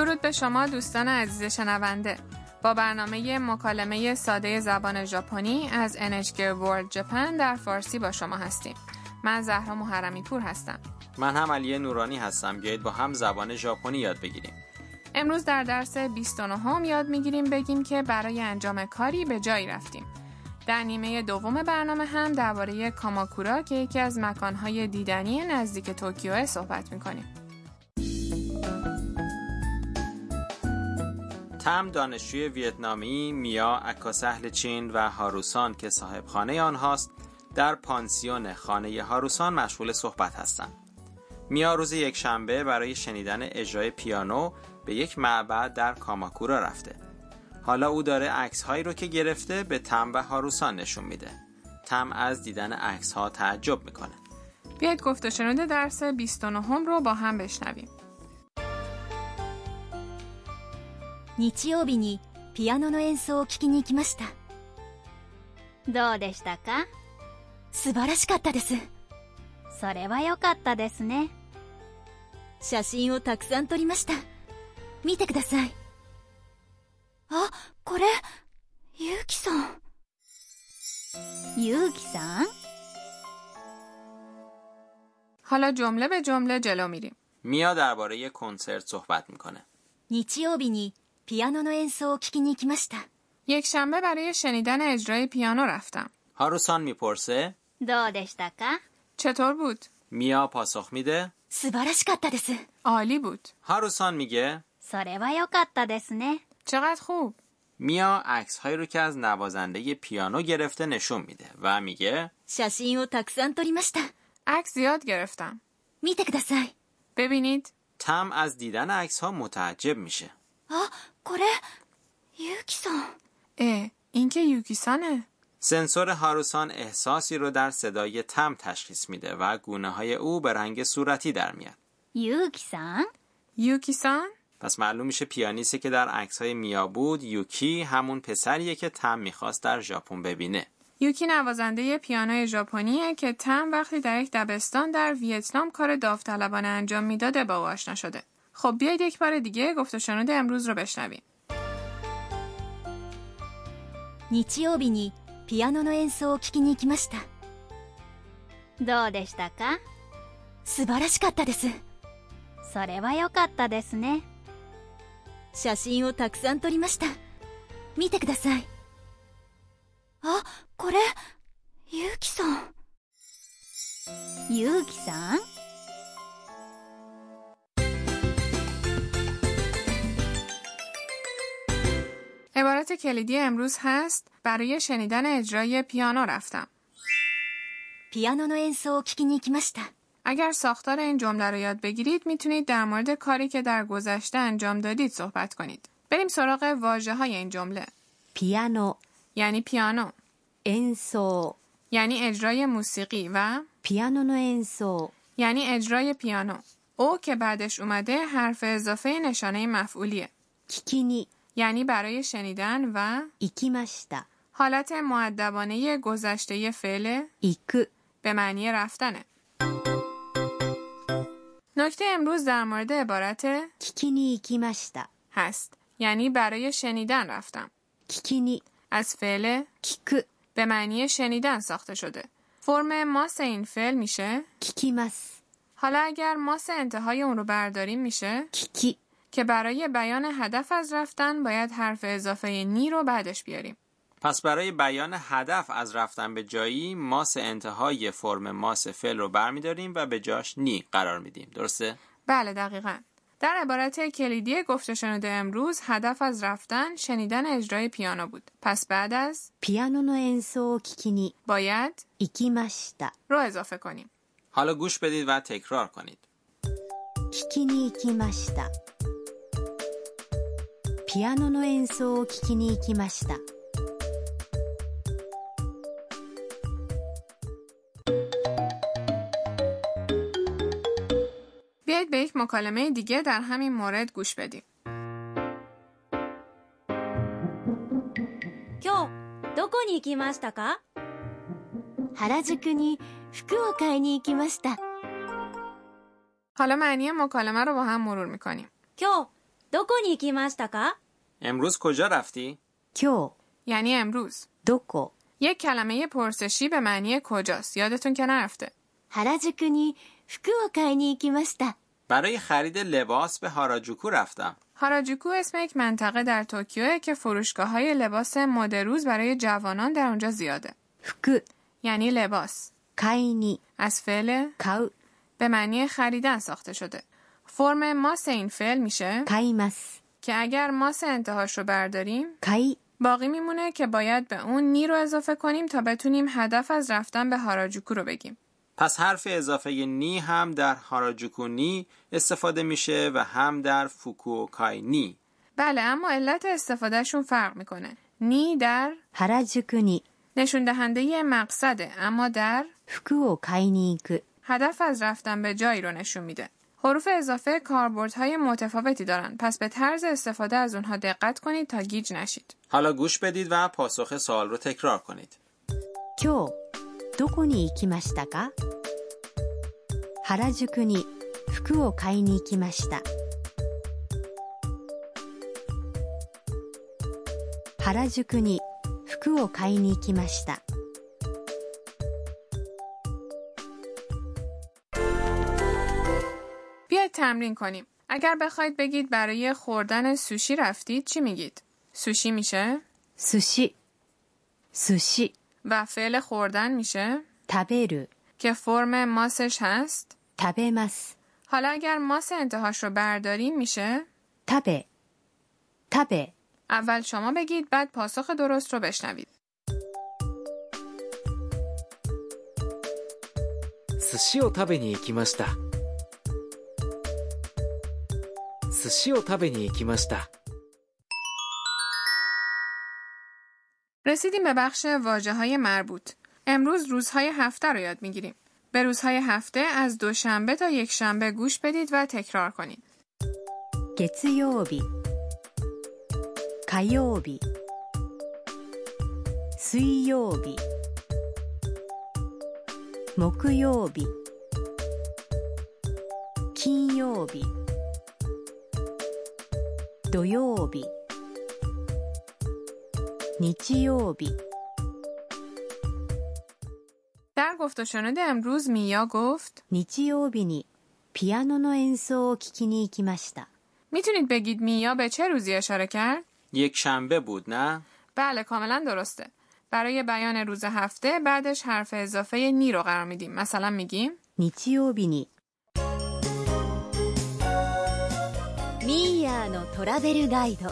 درود به شما دوستان عزیز شنونده. با برنامه مکالمه ساده زبان ژاپنی از NHK World Japan در فارسی با شما هستیم. من زهرا محرمی پور هستم. من هم علی نورانی هستم. بیایید با هم زبان ژاپنی یاد بگیریم. امروز در درس 29 هم یاد می‌گیریم بگیم که برای انجام کاری به جایی رفتیم. در نیمه دوم برنامه هم درباره کاماکورا که یکی از مکانهای دیدنی نزدیک توکیو صحبت می‌کنیم. تم دانشجوی ویتنامی میا اکاسهل چین و هاروسان که صاحب خانه آنهاست در پانسیون خانه هاروسان مشغول صحبت هستند. میا روز یک شنبه برای شنیدن اجرای پیانو به یک معبد در کاماکورا رفته. حالا او داره عکس هایی رو که گرفته به تم و هاروسان نشون میده. تم از دیدن عکس ها تعجب می‌کنه. بیاید گفت و شنود درس 29 هم رو با هم بشنویم. 日曜日にピアノの演奏を聴きに行きましたどうでしたか素晴らしかったですそれは良かったですね写真をたくさん撮りました見てくださいあこれゆうきさんゆうきさん حالا جمله به جمله جلو میریم. میا درباره کنسرت صحبت میکنه. 日曜日に ピアノの演奏を聴きに行きました。 یک شنبه برای شنیدن اجرای پیانو رفتم. هاروسان میپرسه どうでしたか چطور بود؟ میا پاسخ میده 素晴らしかったです。 عالی بود. هاروسان میگه それは良かったですね چقدر خوب. میا عکس هایی رو که از نوازنده پیانو گرفته نشون میده و میگه 写真をたくさん撮りました。 عکس زیاد گرفتم. 見てください。 ببینید. تم از دیدن عکس ها متعجب میشه あ、 これ、ゆうきさん。 اه این که یوکیسانه. سنسور هاروسان احساسی رو در صدای تم تشخیص میده و گونه های او به رنگ صورتی در میاد ゆうきさん یوکیسان؟ پس معلوم میشه پیانیستی که در عکس های میا بود یوکی همون پسریه که تم میخواست در ژاپن ببینه یوکی نوازنده پیانوی ژاپنیه که تم وقتی در یک دبستان در ویتنام کار داوطلبانه انجام میداده با او آشنا شده. خب بیایید یک بار دیگه گفت و شنود امروز رو بشنویم. 日曜日にピアノの演奏を聴きに行きました。どうでしたか素晴らしかったです。それは良かったですね写真をたくさん撮りました。見てください。あ、これ、ゆうきさん。ゆうきさん کلیدی امروز هست برای شنیدن اجرای پیانو رفتم. پیانو نو انسو اگر ساختار این جمله رو یاد بگیرید می‌تونید در مورد کاری که در گذشته انجام دادید صحبت کنید. بریم سراغ واجه های این جمله. پیانو یعنی پیانو. انسو یعنی اجرای موسیقی و پیانو نو انسو یعنی اجرای پیانو. او که بعدش اومده حرف اضافه نشانه مفعولیه. کیکینی یعنی برای شنیدن و ایکیماشتا حالت معدبانه گذشته فعل ایکو. به معنی رفتنه. نکته امروز در مورد عبارت کیکینی ایکیماشتا هست یعنی برای شنیدن رفتم. کیکینی. از فعل کیکو. به معنی شنیدن ساخته شده. فرم ماس این فعل میشه؟ کیکیماس. حالا اگر ماس انتهای اون رو برداریم میشه؟ کیکی. که برای بیان هدف از رفتن باید حرف اضافه نی رو بعدش بیاریم. پس برای بیان هدف از رفتن به جایی ماس انتهای فرم ماس فعل رو برمیداریم و به جاش نی قرار میدیم. درسته؟ بله دقیقا. در عبارت کلیدی گفته شنوده امروز هدف از رفتن شنیدن اجرای پیانو بود. پس بعد از؟ پیانو نو انسو کیکینی. باید؟ ایکیماشتا. رو اضافه کنیم. حالا گوش بدید و تکرار کنید. کیکینی ایکیماشتا. ピアノの演奏を聞きに行きました。 بیایید به یک مکالمه دیگه در همین مورد گوش بدیم. 今日どこに行きましたか原宿に服を買いに行きました。 حالا معنی مکالمه رو با هم مرور میکنیم. 今日 どこに行きましたか امروز کجا رفتی؟ 今 یعنی امروز 日どこ یک کلمه پرسشی به معنی کجاست یادتون که نرفته 原宿に服を買いに行きました برای خرید لباس به هاراجوکو رفتم. هاراجوکو اسم یک منطقه در توکیو که فروشگاه های لباس مد روز برای جوانان در اونجا زیاده 服 یعنی لباس 買いに از فعل 買う به معنی خریدن ساخته شده فرم ماس این فعل میشه؟ کایمس که اگر ماس انتهاش رو برداریم کای. باقی میمونه که باید به اون نی رو اضافه کنیم تا بتونیم هدف از رفتن به هاراجوکو رو بگیم. پس حرف اضافه に هم در 原宿に استفاده میشه و هم در 服を買いに. بله اما علت استفادهشون فرق می‌کنه. に در 原宿に. نشون دهنده مقصده اما در 服を買いに هدف از رفتن به جایی رو نشون میده. حروف اضافه کاربردهای متفاوتی دارن پس به طرز استفاده از اونها دقت کنید تا گیج نشید حالا گوش بدید و پاسخ سوال رو تکرار کنید. 今日どこに行きましたか原宿に服を買いに行きました原宿に服を買いに行きました تمرین کنیم. اگر بخواید بگید برای خوردن سوشی رفتید چی میگید؟ سوشی میشه؟ سوشی سوشی و فعل خوردن میشه؟ تبرو که فرم ماسش هست؟ تبه حالا اگر ماس انتهاش رو برداریم میشه؟ تابه تابه اول شما بگید بعد پاسخ درست رو بشنوید سوشی رو تبه 寿司を食べに行きました رسیدیم به بخش واجه های مربوط. امروز روزهای هفته رو یاد میگیریم. به روزهای هفته از دوشنبه تا یک شنبه گوش بدید و تکرار کنید. 月曜日火曜日水曜日木曜日金曜日 土曜日日曜日 در گفت و شنود امروز میا گفت 日曜日にピアノの演奏を聴きに行きました میتونید بگید میا به چه روزی اشاره کرد؟ یک شنبه بود نه؟ بله کاملا درسته. برای بیان روز هفته بعدش حرف اضافه نی رو قرار میدیم. مثلا میگیم 日曜日に ミーヤーのトラベルガイド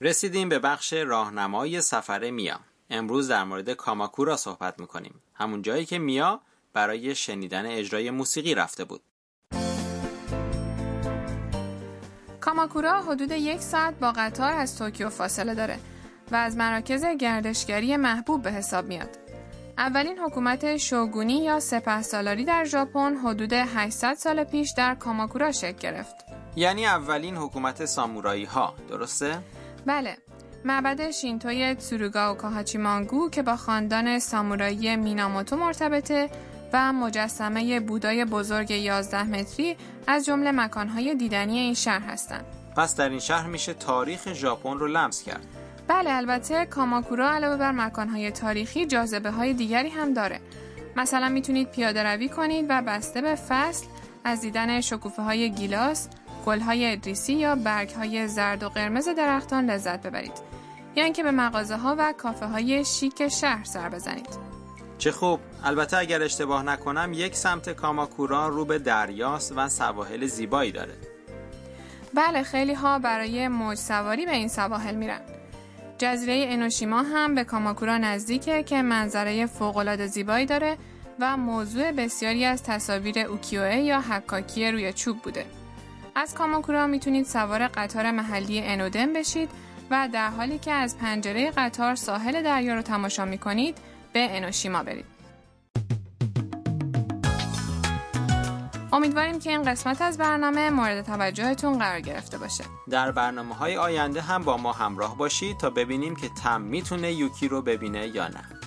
رسیدیم به بخش راهنمای سفر میا. امروز در مورد کاماکورا صحبت میکنیم. همون جایی که میا برای شنیدن اجرای موسیقی رفته بود. کاماکورا حدود یک ساعت با قطار از توکیو فاصله داره و از مراکز گردشگری محبوب به حساب میاد. اولین حکومت شوگونی یا سپه سالاری در ژاپن حدود 800 سال پیش در کاماکورا شکل گرفت. یعنی اولین حکومت سامورایی ها درسته؟ بله معبد شینتوی تسوروگا و کاهاچیمانگو که با خاندان سامورایی میناموتو مرتبطه و مجسمه بودای بزرگ 11 متری از جمله مکانهای دیدنی این شهر هستند. پس در این شهر میشه تاریخ ژاپن رو لمس کرد. بله البته کاماکورا علاوه بر مکانهای تاریخی جاذبه های دیگری هم داره. مثلا می‌تونید پیاده روی کنید و بسته به فصل از دیدن شکوفه های گیلاس، گل های ادریسی یا برگ های زرد و قرمز درختان لذت ببرید. یا اینکه به مغازه ها و کافه های شیک شهر سر بزنید. چه خوب البته اگر اشتباه نکنم یک سمت کاماکورا رو به دریاست و سواحل زیبایی داره بله خیلی ها برای موج سواری به این سواحل میرن. جزیره انوشیما هم به کاماکورا نزدیکه که منظره فوق‌العاده زیبایی داره و موضوع بسیاری از تصاویر اوکیوه یا حکاکی روی چوب بوده. از کاماکورا می‌تونید سوار قطار محلی انودن بشید و در حالی که از پنجره قطار ساحل دریا رو تماشا می‌کنید به انوشیما برید. امیدواریم که این قسمت از برنامه مورد توجهتون قرار گرفته باشه. در برنامه های آینده هم با ما همراه باشید تا ببینیم که تم می‌تونه یوکی رو ببینه یا نه